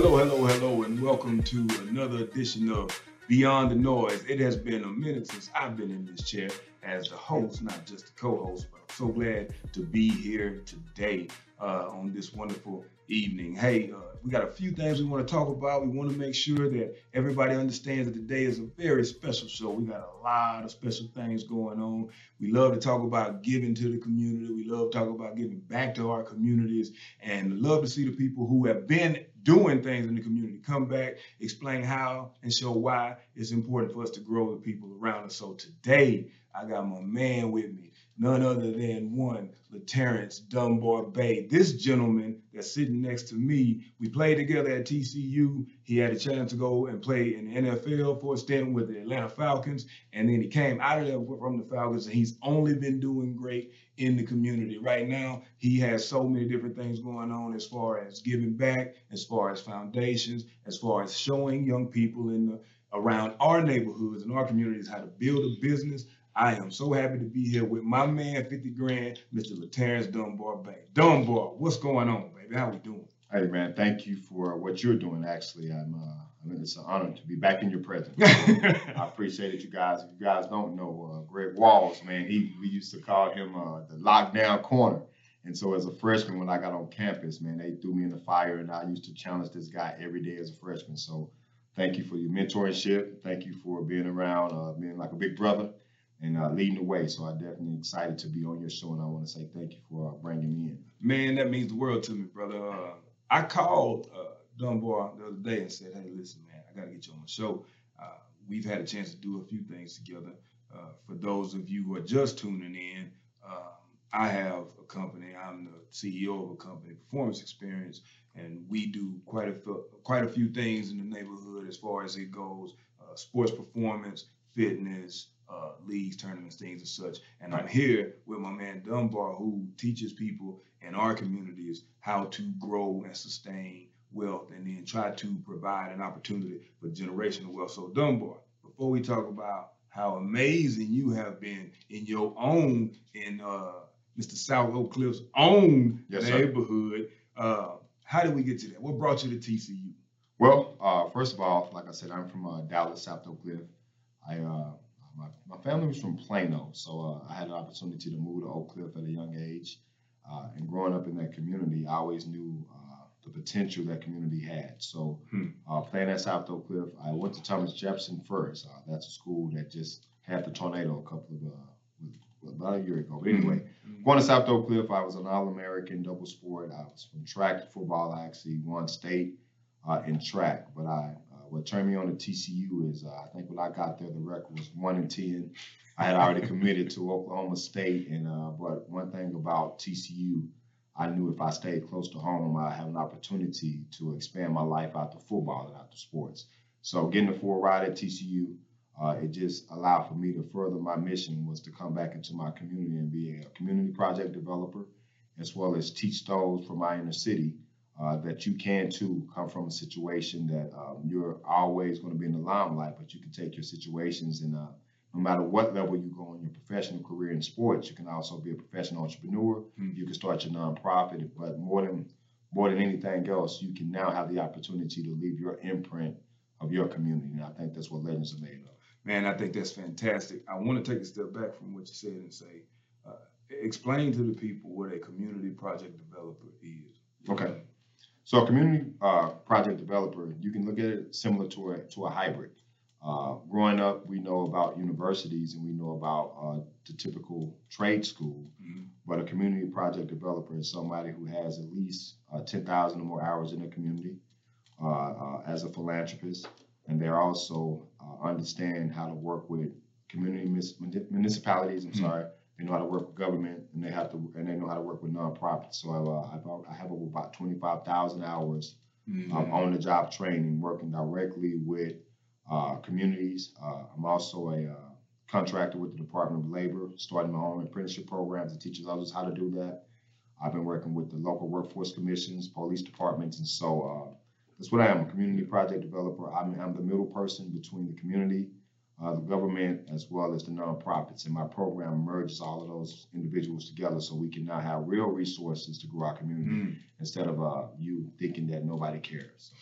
Hello, hello, hello, and welcome to another edition of Beyond the Noise. It has been a minute since I've been in this chair as the host, not just the co-host, but I'm so glad to be here today uh, on this wonderful evening. Hey, uh, we got a few things we want to talk about. We want to make sure that everybody understands that today is a very special show. We got a lot of special things going on. We love to talk about giving to the community. We love to talk about giving back to our communities and love to see the people who have been doing things in the community come back, explain how and show why it's important for us to grow the people around us. So today, I got my man with me, none other than one LaTarence Dunbar Bay. This gentleman that's sitting next to me, we played together at TCU. He had a chance to go and play in the NFL for a stint with the Atlanta Falcons, and then he came out of there from the Falcons, and he's only been doing great in the community. Right now, he has so many different things going on as far as giving back, as far as foundations, as far as showing young people in the around our neighborhoods and our communities how to build a business, I am so happy to be here with my man, 50 grand, Mr. LaTarence Dunbar Bay. Dunbar, what's going on, baby? How we doing? Hey man, thank you for what you're doing. Actually, I'm. Uh, I mean, it's an honor to be back in your presence. I appreciate it, you guys. If you guys don't know, uh, Greg Walls, man, he we used to call him uh, the lockdown corner. And so, as a freshman, when I got on campus, man, they threw me in the fire, and I used to challenge this guy every day as a freshman. So, thank you for your mentorship. Thank you for being around, uh, being like a big brother and uh, leading the way. So I'm definitely excited to be on your show, and I want to say thank you for uh, bringing me in. Man, that means the world to me, brother. Uh, I called uh, Dunbar the other day and said, "Hey, listen, man, I got to get you on the show. Uh, we've had a chance to do a few things together. Uh, for those of you who are just tuning in, um, I have a company. I'm the CEO of a company, Performance Experience, and we do quite a quite a few things in the neighborhood as far as it goes: sports performance, fitness." Uh, leagues, tournaments, things and such. And I'm here with my man Dunbar, who teaches people in our communities how to grow and sustain wealth and then try to provide an opportunity for generational wealth. So, Dunbar, before we talk about how amazing you have been in your own, in uh, Mr. South Oak Cliff's own yes, neighborhood, uh, how did we get to that? What brought you to TCU? Well, uh, first of all, like I said, I'm from uh, Dallas, South Oak Cliff. I uh, my, my family was from Plano, so uh, I had an opportunity to move to Oak Cliff at a young age. Uh, and growing up in that community, I always knew uh, the potential that community had. So, hmm. Uh, playing at South Oak Cliff, I went to Thomas Jefferson first. Uh, that's a school that just had the tornado a couple of uh, about a year ago. But anyway, mm-hmm. going to South Oak Cliff, I was an All American double sport. I was from track to football. I actually won state in track, but I what turned me on to TCU is uh, I think when I got there, the record was one and ten. I had already committed to Oklahoma State, and uh, but one thing about TCU, I knew if I stayed close to home, I have an opportunity to expand my life out to football and out to sports. So getting the full ride at TCU, uh, it just allowed for me to further my mission was to come back into my community and be a community project developer, as well as teach those from my inner city uh, that you can too come from a situation that um, you're always going to be in the limelight, but you can take your situations and uh, no matter what level you go in your professional career in sports, you can also be a professional entrepreneur. Mm-hmm. You can start your nonprofit, but more than more than anything else, you can now have the opportunity to leave your imprint of your community. And I think that's what legends are made of. Man, I think that's fantastic. I want to take a step back from what you said and say, uh, explain to the people what a community project developer is. Okay. So a community uh, project developer, you can look at it similar to a to a hybrid. Uh, growing up, we know about universities and we know about uh, the typical trade school, mm-hmm. but a community project developer is somebody who has at least uh, 10,000 or more hours in the community uh, uh, as a philanthropist, and they also understand how to work with community municipalities. I'm mm-hmm. sorry, they know how to work with government, and they have to, and they know how to work with nonprofits. So uh, I, I have about 25,000 hours mm-hmm. um, on the job training, working directly with uh, communities. Uh, I'm also a uh, contractor with the Department of Labor, starting my own apprenticeship programs to teach others how to do that. I've been working with the local workforce commissions, police departments, and so uh, that's what I am, a community project developer. I'm, I'm the middle person between the community uh, the government as well as the nonprofits. And my program merges all of those individuals together so we can now have real resources to grow our community mm. instead of uh, you thinking that nobody cares.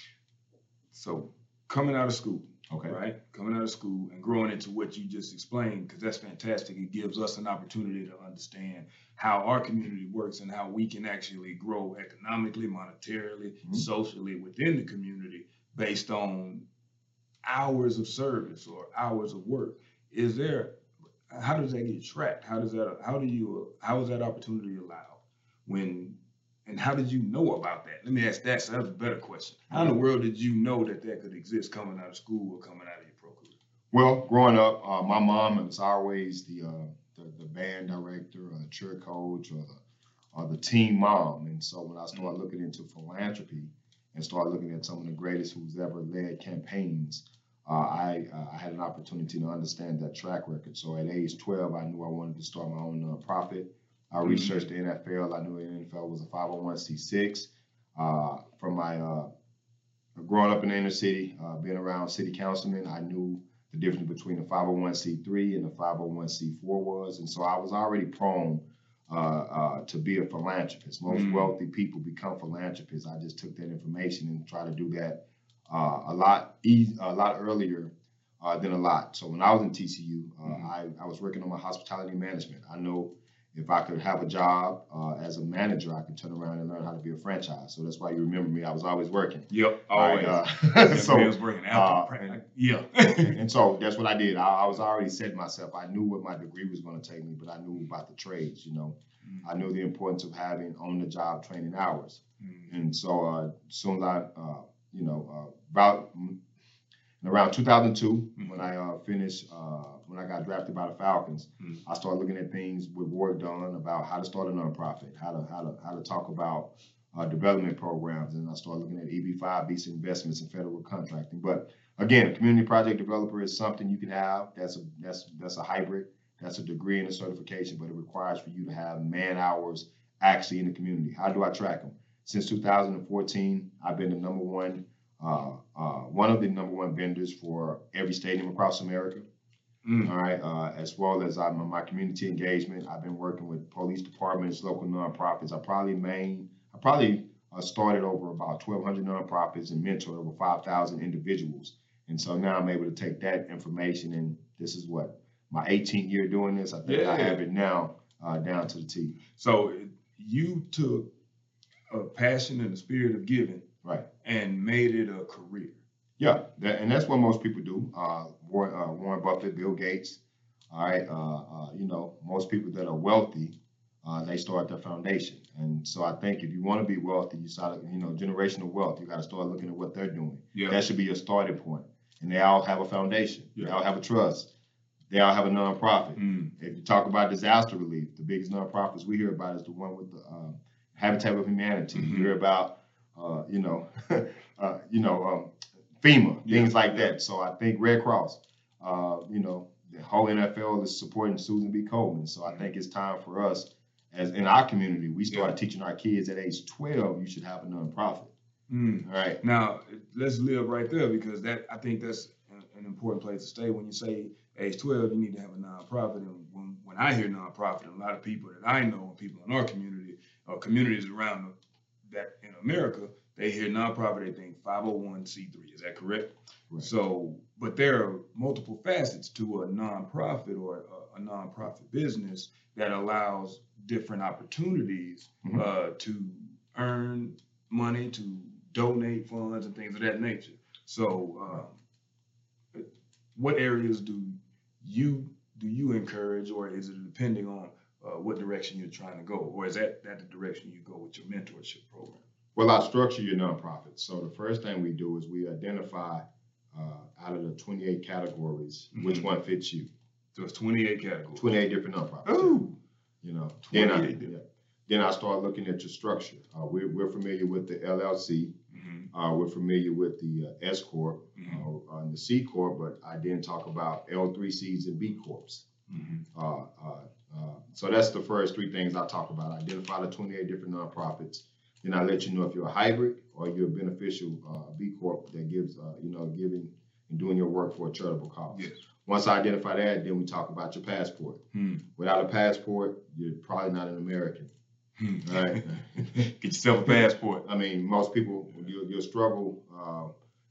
So coming out of school, Okay. right? Coming out of school and growing into what you just explained, because that's fantastic. It gives us an opportunity to understand how our community works and how we can actually grow economically, monetarily, Mhm. socially within the community based on hours of service or hours of work. Is there, how does that get tracked? How does that, how do you, how is that opportunity allowed? When, and how did you know about that? Let me ask that, so that's a better question. How in the world did you know that that could exist coming out of school or coming out of your pro career? Well, growing up, uh, my mom was always the, uh, the the band director or the cheer coach or the or the team mom. And so when I started looking into philanthropy and started looking at some of the greatest who's ever led campaigns, uh, I uh, I had an opportunity to understand that track record. So at age 12, I knew I wanted to start my own nonprofit. I Mhm. researched the NFL. I knew the NFL was a 501c6. Uh, from my uh, growing up in the inner city, uh, being around city councilmen, I knew the difference between a 501c3 and a 501c4 was. And so I was already prone uh, uh, to be a philanthropist. Most Mm. wealthy people become philanthropists. I just took that information and tried to do that uh, a lot e- a lot earlier uh, than a lot. So when I was in TCU, uh, Mhm. I, I was working on my hospitality management. I know if I could have a job uh, as a manager, I could turn around and learn how to be a franchise. So that's why you remember me. I was always working. Yep, Always. uh, so, bringing uh, out yeah. and so that's what I did. I, I was already set myself. I knew what my degree was going to take me, but I knew about the trades. You know, Mm. I knew the importance of having on-the-job training hours. Mm. And so, uh, as soon as I, uh, you know, uh, about mm, around 2002, Mhm. when I uh, finished, uh, when I got drafted by the Falcons, Mhm. I started looking at things with work done about how to start a nonprofit, how to how to how to talk about uh, development programs, and I started looking at EB5, visa investments, and federal contracting. But again, community project developer is something you can have. That's a that's that's a hybrid. That's a degree and a certification, but it requires for you to have man hours actually in the community. How do I track them? Since 2014, I've been the number one, uh, uh, one of the number one vendors for every stadium across America. Mm. All right, uh, as well as uh, my, community engagement. I've been working with police departments, local nonprofits. I probably main, I probably uh, started over about 1,200 nonprofits and mentored over 5,000 individuals. And so now I'm able to take that information, and this is what my 18th year doing this. I think I have it now uh, down to the T. So you took a passion and a spirit of giving Right. and made it a career. Yeah, that, and that's what most people do. Uh, Warren, uh, Warren Buffett, Bill Gates. All right, uh, uh, you know, most people that are wealthy, uh, they start their foundation. And so I think if you want to be wealthy, you start, you know, generational wealth. You got to start looking at what they're doing. Yeah. That should be your starting point. And they all have a foundation. Yeah. They all have a trust. They all have a nonprofit. Mm. If you talk about disaster relief, the biggest nonprofits we hear about is the one with the uh, Habitat of Humanity. Mhm. You hear about, uh, you know, uh, you know, um, FEMA, Yeah, things like that. So I think Red Cross, uh, you know, the whole NFL is supporting Susan B. Coleman. So I think it's time for us, as in our community, we start Yeah. teaching our kids at age 12, you should have a nonprofit. Mm. All right. Now let's live right there because that I think that's an, an important place to stay. When you say age twelve, you need to have a nonprofit. And when, when I hear nonprofit, a lot of people that I know and people in our community or communities around America, they hear nonprofit, they think five hundred one c three. Is that correct? Right. So, but there are multiple facets to a nonprofit or a, a nonprofit business that allows different opportunities Mhm. uh, to earn money, to donate funds, and things of that nature. So, um, what areas do you do you encourage, or is it depending on uh, what direction you're trying to go, or is that that the direction you go with your mentorship program? Well, I structure your nonprofit. So the first thing we do is we identify uh, out of the 28 categories which Mhm. one fits you. So it's 28 categories. 28 different nonprofits. Oh, You know, then I, 28 yeah. then I start looking at your structure. Uh, we're, we're familiar with the LLC. Mhm, Uh, we're familiar with the uh, S corp mhm, uh, and the C corp, but I didn't talk about L3Cs and B corps. mhm. Uh, uh, uh, so that's the first three things I talk about. Identify the 28 different nonprofits. Then I let you know if you're a hybrid or you're a beneficial uh, B corp that gives, uh, you know, giving and doing your work for a charitable cause. Yes. Once I identify that, then we talk about your passport. Hmm, Without a passport, you're probably not an American. hmm. Right. Get yourself a passport. I mean, most people you'll, you'll struggle, uh,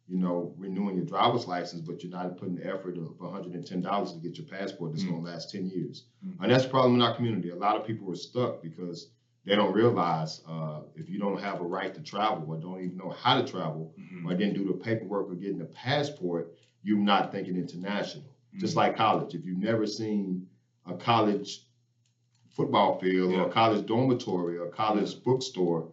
you know, renewing your driver's license, but you're not putting the effort of $110 to get your passport that's Mm. going to last 10 years. Mm. And that's the problem in our community. A lot of people are stuck because they don't realize uh, if you don't have a right to travel or don't even know how to travel Mhm. or didn't do the paperwork or getting the passport, you're not thinking international. Just Mhm. like college. If you've never seen a college football field or a college dormitory or a college bookstore,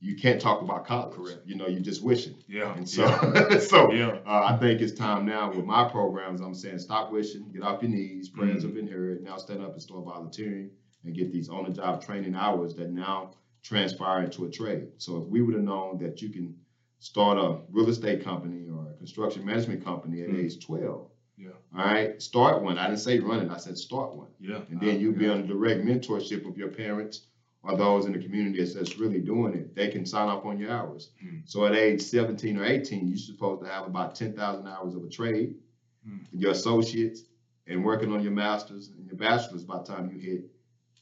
you can't talk about college. Correct. You know, you're just wishing. Yeah. And so, yeah. so yeah. uh, I think it's time now with my programs. I'm saying stop wishing, get off your knees. Prayers Mhm. have been heard. Now stand up and start volunteering and get these on-the-job training hours that now transpire into a trade. So if we would have known that you can start a real estate company or a construction management company at Mhm. age 12, Yeah. all right, start one. I didn't say run it. I said start one, Yeah. and then you'll be under direct mentorship of your parents or those in the community that's, really doing it. They can sign off on your hours. Mhm. So at age 17 or 18, you're supposed to have about 10,000 hours of a trade, Mm. your associates, and working on your master's and your bachelor's by the time you hit,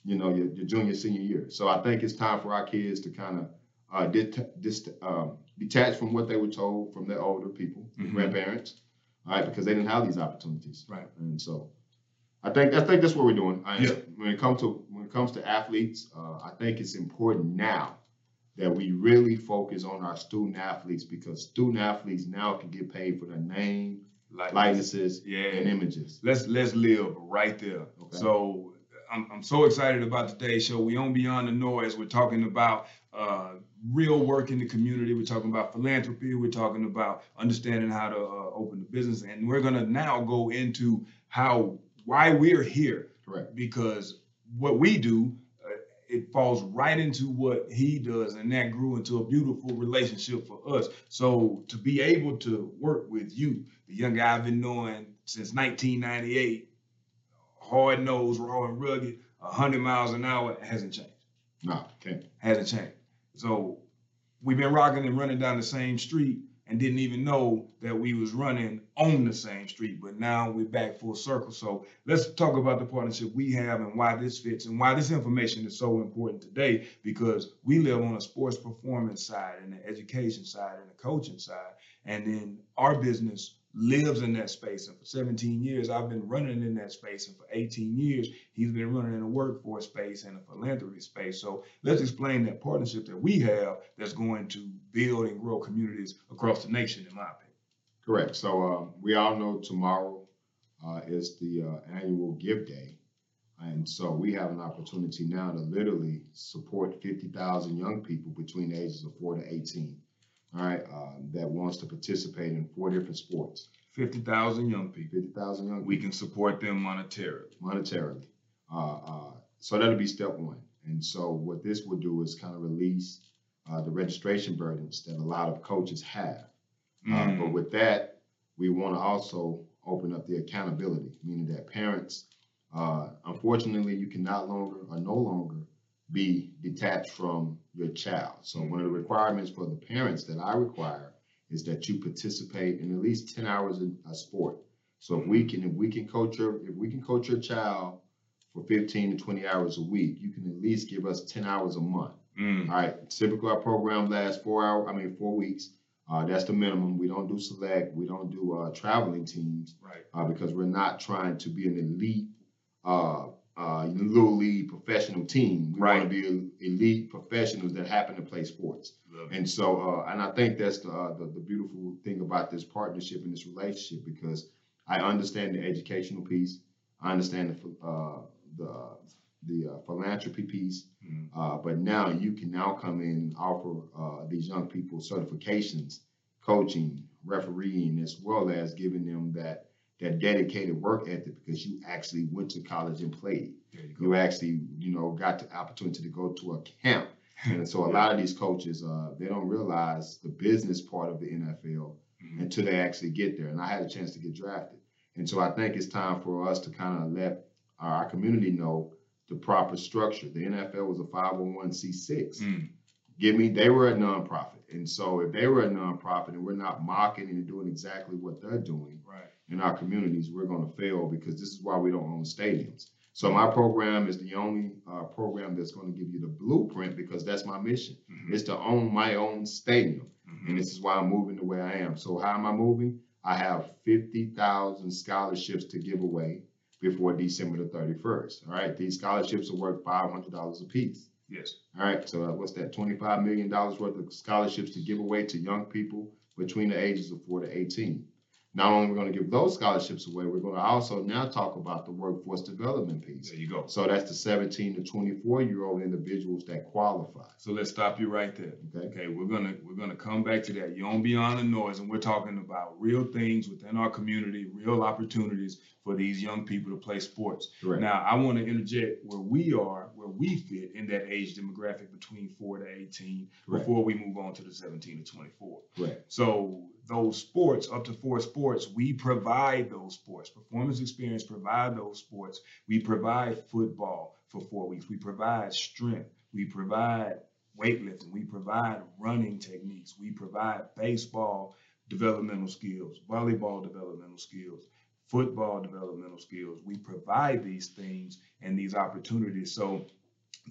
you know, your, your junior, senior year. So I think it's time for our kids to kind of uh, det- dis- um, detach from what they were told from their older people, Mhm. grandparents, all right, because they didn't have these opportunities. Right. And so I think I think that's what we're doing. I, Yeah. When it comes to when it comes to athletes, uh, I think it's important now that we really focus on our student athletes because student athletes now can get paid for their name, Like, likenesses, yeah. and images. let's let's live right there. Okay. So I'm, I'm so excited about today's show. We on Beyond the Noise. We're talking about uh, real work in the community. We're talking about philanthropy. We're talking about understanding how to uh, open a business, and we're gonna now go into how why we're here Correct. because what we do. uh, It falls right into what he does, and that grew into a beautiful relationship for us. So to be able to work with you, the young guy I've been knowing since 1998, hard nosed, raw and rugged, 100 miles an hour, hasn't changed. No, okay. Hasn't changed. So we've been rocking and running down the same street and didn't even know that we was running on the same street. But now we're back full circle. So let's talk about the partnership we have and why this fits and why this information is so important today because we live on a sports performance side and the education side and the coaching side. And then our business lives in that space. And for 17 years, I've been running in that space. And for 18 years, he's been running in a workforce space and a philanthropy space. So let's explain that partnership that we have that's going to build and grow communities across the nation, in my opinion. Correct. So um, we all know tomorrow uh, is the uh, annual Give Day. And so we have an opportunity now to literally support 50,000 young people between the ages of 4 to 18, all right, um, that wants to participate in four different sports. 50,000 young people. 50,000 young People. We can support them monetarily. monetarily. Uh, uh, so that'll be step one. And so what this will do is kind of release uh, the registration burdens that a lot of coaches have. Uh, Mm. but with that, we want to also open up the accountability, meaning that parents, uh, unfortunately, you can not longer or no longer be detached from your child. So one of the requirements for the parents that I require is that you participate in at least 10 hours in a sport. So if we can, if we can coach your, if we can coach your child for 15 to 20 hours a week, you can at least give us 10 hours a month. Mm. All right. Typically, our program lasts four hour. I mean, four weeks. Uh, that's the minimum. We don't do select. We don't do uh, traveling teams Right. uh, because we're not trying to be an elite, uh, little league professional team. We Right. want to be elite professionals that happen to play sports. Love. And so, uh, and I think that's the, uh, the the beautiful thing about this partnership and this relationship because I understand the educational piece. I understand the uh, the the uh, philanthropy piece. Mm. Uh, but now you can now come in and offer uh, these young people certifications, coaching, refereeing, as well as giving them that that dedicated work ethic because you actually went to college and played. You. You actually, you know, got the opportunity to go to a camp. And so a lot of these coaches, uh, they don't realize the business part of the NFL Mhm. until they actually get there. And I had a chance to get drafted. And so I think it's time for us to kind of let our, community know the proper structure. The NFL was a 501c6. Mm. Give me, they were a nonprofit. And so if they were a nonprofit and we're not marketing and doing exactly what they're doing. In our communities, we're going to fail because this is why we don't own stadiums. So my program is the only uh, program that's going to give you the blueprint because that's my mission. Mhm. Is to own my own stadium. Mhm. and this is why I'm moving the way I am. So how am I moving? I have fifty thousand scholarships to give away before December the thirty-first. All right, these scholarships are worth five hundred dollars a piece. Yes. All right, so uh, what's that? Twenty-five million dollars worth of scholarships to give away to young people between the ages of four to eighteen. Not only are we going to give those scholarships away, we're going to also now talk about the workforce development piece. There you go. So that's the seventeen to twenty-four year old individuals that qualify. So let's stop you right there. Okay. Okay, we're gonna we're gonna come back to that. You're on beyond the noise, and we're talking about real things within our community, real opportunities for these young people to play sports. Correct. Now, I want to interject where we are, where we fit in that age demographic between four to eighteen, Correct. before we move on to the seventeen to twenty-four. Right. So those sports, up to four sports, we provide those sports. Performance Experience provide those sports. We provide football for four weeks. We provide strength. We provide weightlifting. We provide running techniques. We provide baseball developmental skills, volleyball developmental skills, football developmental skills. We provide these things and these opportunities. So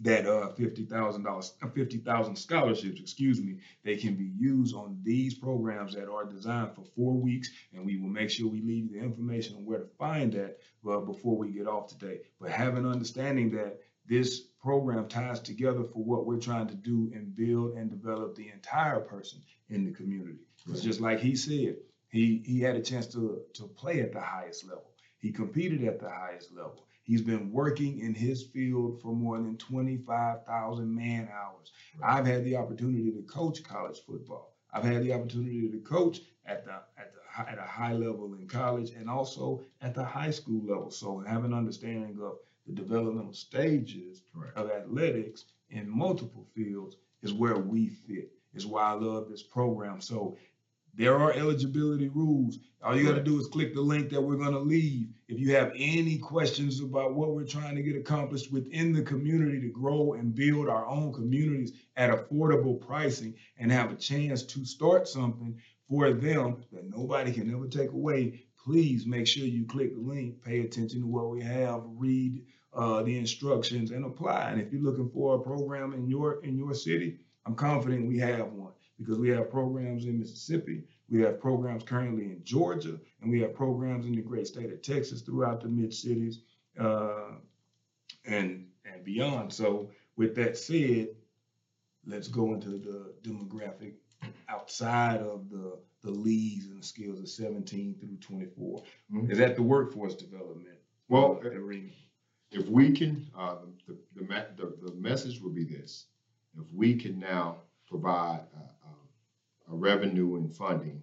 that uh fifty thousand dollars, fifty thousand scholarships, excuse me, they can be used on these programs that are designed for four weeks, and we will make sure we leave you the information on where to find that. But before we get off today, but have an understanding that this program ties together for what we're trying to do and build and develop the entire person in the community. It's Right. just like he said, he he had a chance to to play at the highest level. He competed at the highest level. He's been working in his field for more than 25,000 man hours. Right. I've had the opportunity to coach college football. I've had the opportunity to coach at the at the at a high level in college and also at the high school level. So have an understanding of the developmental stages Correct. of athletics in multiple fields is where we fit. Is why I love this program. So there are eligibility rules. All you got to do is click the link that we're going to leave. If you have any questions about what we're trying to get accomplished within the community to grow and build our own communities at affordable pricing and have a chance to start something for them that nobody can ever take away, please make sure you click the link, pay attention to what we have, read uh, the instructions, and apply. And if you're looking for a program in your in your city, I'm confident we have one because we have programs in Mississippi, we have programs currently in Georgia, and we have programs in the great state of Texas throughout the mid cities uh, and and beyond. So, with that said, let's go into the demographic outside of the the leagues and the skills of 17 through 24. Mhm. Is that the workforce development? Well, arena? if we can, uh, the, the, the, the, message would be this. If we can now provide uh, revenue and funding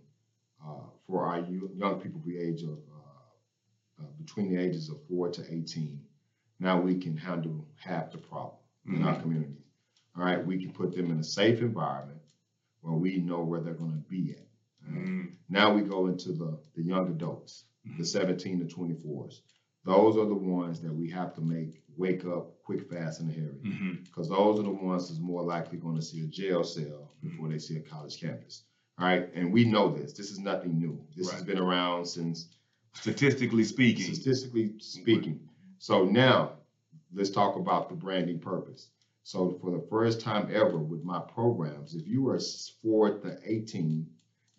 uh, for our young people the age of, uh, uh, between the ages of four to 18, now we can handle half the problem in our community. All right, we can put them in a safe environment where we know where they're going to be at. Right? Mm, Now we go into the, the young adults, the 17 to 24s. Those are the ones that we have to make wake up quick, fast, and hurry. mhm. Because those are the ones that's more likely going to see a jail cell before they see a college campus. All right, and we know this. This is nothing new. This has been around since Statistically speaking, statistically speaking. So now let's talk about the branding purpose. So for the first time ever with my programs, if you are four to 18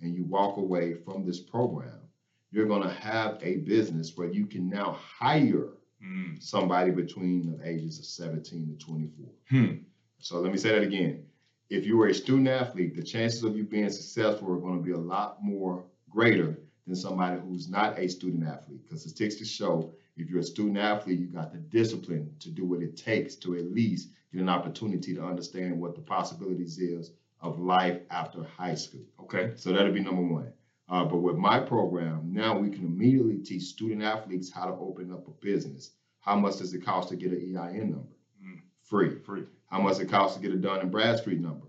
and you walk away from this program, you're going to have a business where you can now hire mm, somebody between the ages of 17 to 24. hmm, So let me say that again. If you are a student athlete, the chances of you being successful are going to be a lot more greater than somebody who's not a student athlete. Because statistics show if you're a student athlete, you got the discipline to do what it takes to at least get an opportunity to understand what the possibilities is of life after high school. okay. So that'll be number one. Uh, but with my program, now we can immediately teach student athletes how to open up a business. How much does it cost to get an EIN number? Mm. Free. Free. How much it costs to get a Dun and Bradstreet number?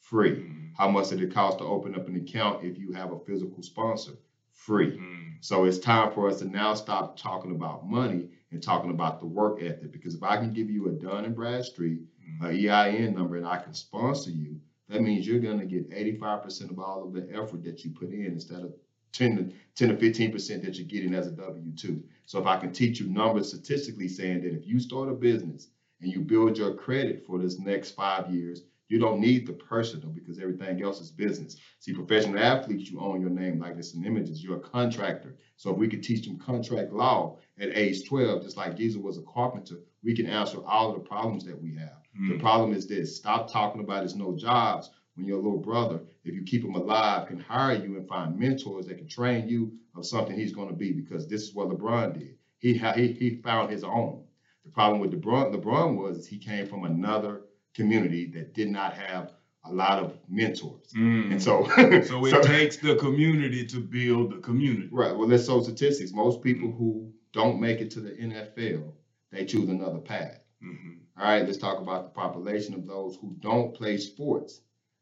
Free. Mm, How much did it cost to open up an account if you have a physical sponsor? Free. mm, So it's time for us to now stop talking about money and talking about the work ethic. Because if I can give you a Dun and Bradstreet, mm. a EIN number, and I can sponsor you, that means you're going to get 85% of all of the effort that you put in instead of 10 to 10 to 15% that you're getting as a W 2. So if I can teach you numbers statistically saying that if you start a business and you build your credit for this next five years, You don't need the personal because everything else is business. See, professional athletes, you own your name, likeness, and images. You're a contractor. So if we could teach them contract law at age 12, just like Jesus was a carpenter, we can answer all of the problems that we have. The Mm. problem is this stop talking about it's no jobs when your little brother, if you keep him alive, can hire you and find mentors that can train you of something he's going to be because this is what LeBron did. He, he, he found his own. The problem with LeBron, LeBron was he came from another community that did not have a lot of mentors. Mm. And so, So it takes the community to build the community. right. Well, let's show statistics. Most people who don't make it to the NFL, they choose another path. Mhm. All right, let's talk about the population of those who don't play sports.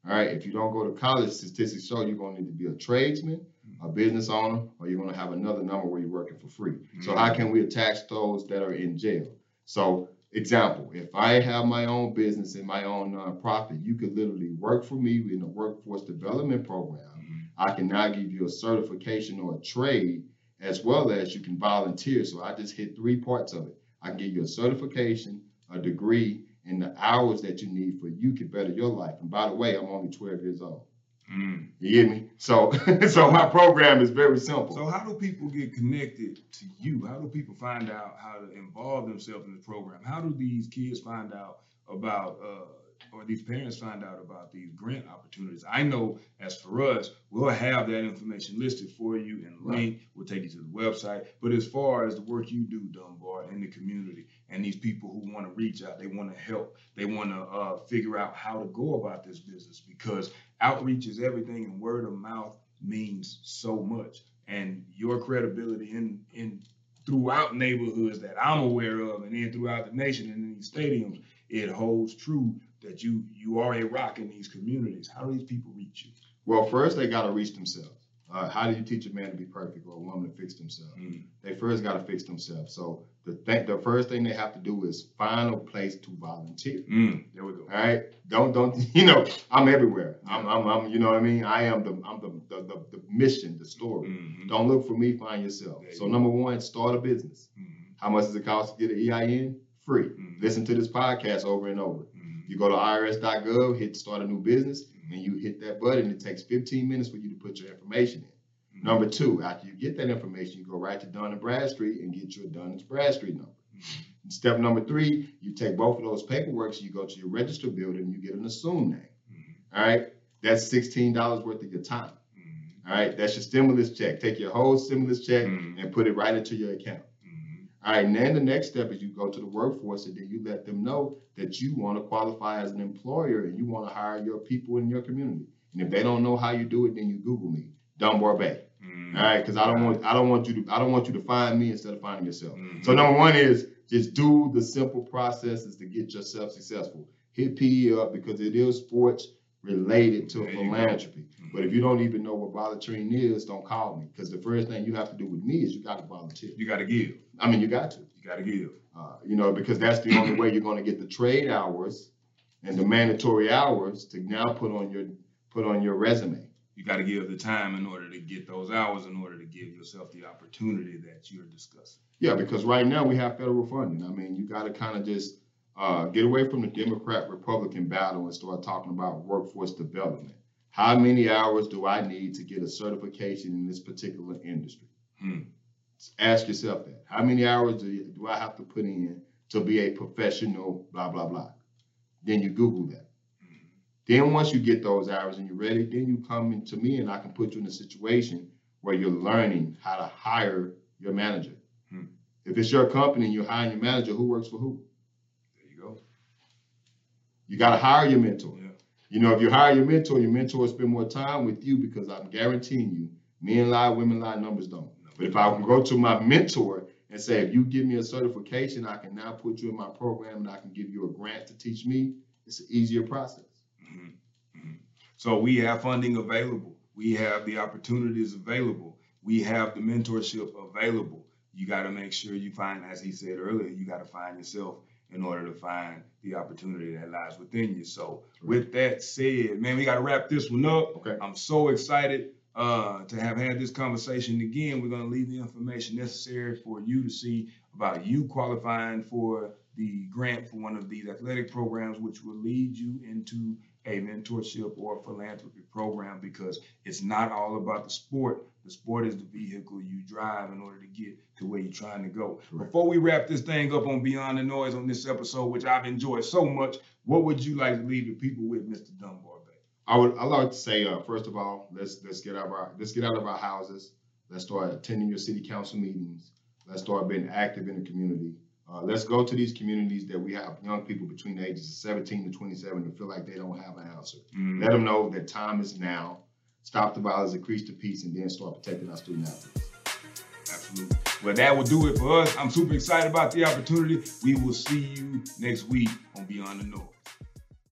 All right, if you don't go to college, statistics show you're going to need to be a tradesman, a business owner, or you're going to have another number where you're working for free. So, how can we attach those that are in jail? So, example, if I have my own business and my own nonprofit, you could literally work for me in a workforce development program. Mhm. I can now give you a certification or a trade as well as you can volunteer. So I just hit three parts of it. I can give you a certification, a degree, and the hours that you need for you can better your life. And by the way, I'm only 12 years old. Mm. You get me? So so my program is very simple. So how do people get connected to you? How do people find out how to involve themselves in the program? How do these kids find out about, uh, or these parents find out about these grant opportunities? I know as for us, we'll have that information listed for you and Right. link. We'll take you to the website. But as far as the work you do, Dunbar, in the community, and these people who want to reach out, they want to help, they want to uh, figure out how to go about this business because outreach is everything, and word of mouth means so much. And your credibility in in throughout neighborhoods that I'm aware of, and then throughout the nation and in these stadiums, it holds true that you you are a rock in these communities. How do these people reach you? well, first they got to reach themselves. Uh, how do you teach a man to be perfect or a woman to fix themselves? Mm. They first got to fix themselves. So the th- the first thing they have to do is find a place to volunteer. Mm. There we go. All right. Don't don't you know I'm everywhere. I'm I'm, I'm you know what I mean? I am the I'm the the, the, the mission, the story. Mhm. Don't look for me, find yourself. There So you number one, start a business. Mhm. How much does it cost to get an EIN? Free. Mhm. Listen to this podcast over and over. Mhm. You go to irs.gov, hit start a new business, and you hit that button. It takes 15 minutes for you to put your information in. Number two, after you get that information, you go right to Dun and Bradstreet and get your Dun and Bradstreet number. Mhm. Step number three, you take both of those paperwork, you go to your register building, you get an assumed name. Mhm. All right, that's sixteen dollars worth of your time. Mhm. All right, that's your stimulus check. Take your whole stimulus check and put it right into your account. All right, and then the next step is you go to the workforce and then you let them know that you want to qualify as an employer and you want to hire your people in your community. And if they don't know how you do it, then you Google me, Dunbar Bay. All right, because I don't want I don't want you to I don't want you to find me instead of finding yourself. Mhm. So number one is just do the simple processes to get yourself successful. Hit PE up because it is sports related to There philanthropy. Mhm. But if you don't even know what volunteering is, don't call me because the first thing you have to do with me is you got to volunteer. you got to give. I mean, you got to, You got to give. uh, you know, because that's the only way you're going to get the trade hours and the mandatory hours to now put on your put on your resume. You got to give the time in order to get those hours, in order to give yourself the opportunity that you're discussing. Yeah, because right now we have federal funding. I mean, you got to kind of just uh, get away from the Democrat Republican battle and start talking about workforce development. How many hours do I need to get a certification in this particular industry? Hmm. Ask yourself that. How many hours do, you, do I have to put in to be a professional, blah, blah, blah? Then you Google that. Then once you get those hours and you're ready, then you come into me and I can put you in a situation where you're learning how to hire your manager. Hmm. If it's your company and you're hiring your manager, who works for who? There you go. You got to hire your mentor. Yeah. You know, if you hire your mentor, your mentor will spend more time with you because I'm guaranteeing you, men lie, women lie, numbers don't. But if I can go to my mentor and say, if you give me a certification, I can now put you in my program and I can give you a grant to teach me, it's an easier process. Mhm. Mhm. So we have funding available. We have the opportunities available. We have the mentorship available. You got to make sure you find, as he said earlier, you got to find yourself in order to find the opportunity that lies within you. So with that said, man, we got to wrap this one up. Okay. I'm so excited uh, to have had this conversation again. We're going to leave the information necessary for you to see about you qualifying for the grant for one of these athletic programs, which will lead you into a mentorship or a philanthropy program because it's not all about the sport. The sport is the vehicle you drive in order to get to where you're trying to go. Before we wrap this thing up on Beyond the Noise on this episode, which I've enjoyed so much, what would you like to leave the people with, Mr. Dunbar? Bay? I would I like to say uh, first of all, let's let's get out of our let's get out of our houses. Let's start attending your city council meetings. Let's start being active in the community. Uh, let's go to these communities that we have young people between the ages of 17 to 27 who feel like they don't have an answer. Mm. Let them know that time is now. Stop the violence, increase the peace, and then start protecting our student athletes. Absolutely. Well, that will do it for us. I'm super excited about the opportunity. We will see you next week on Beyond the Noise.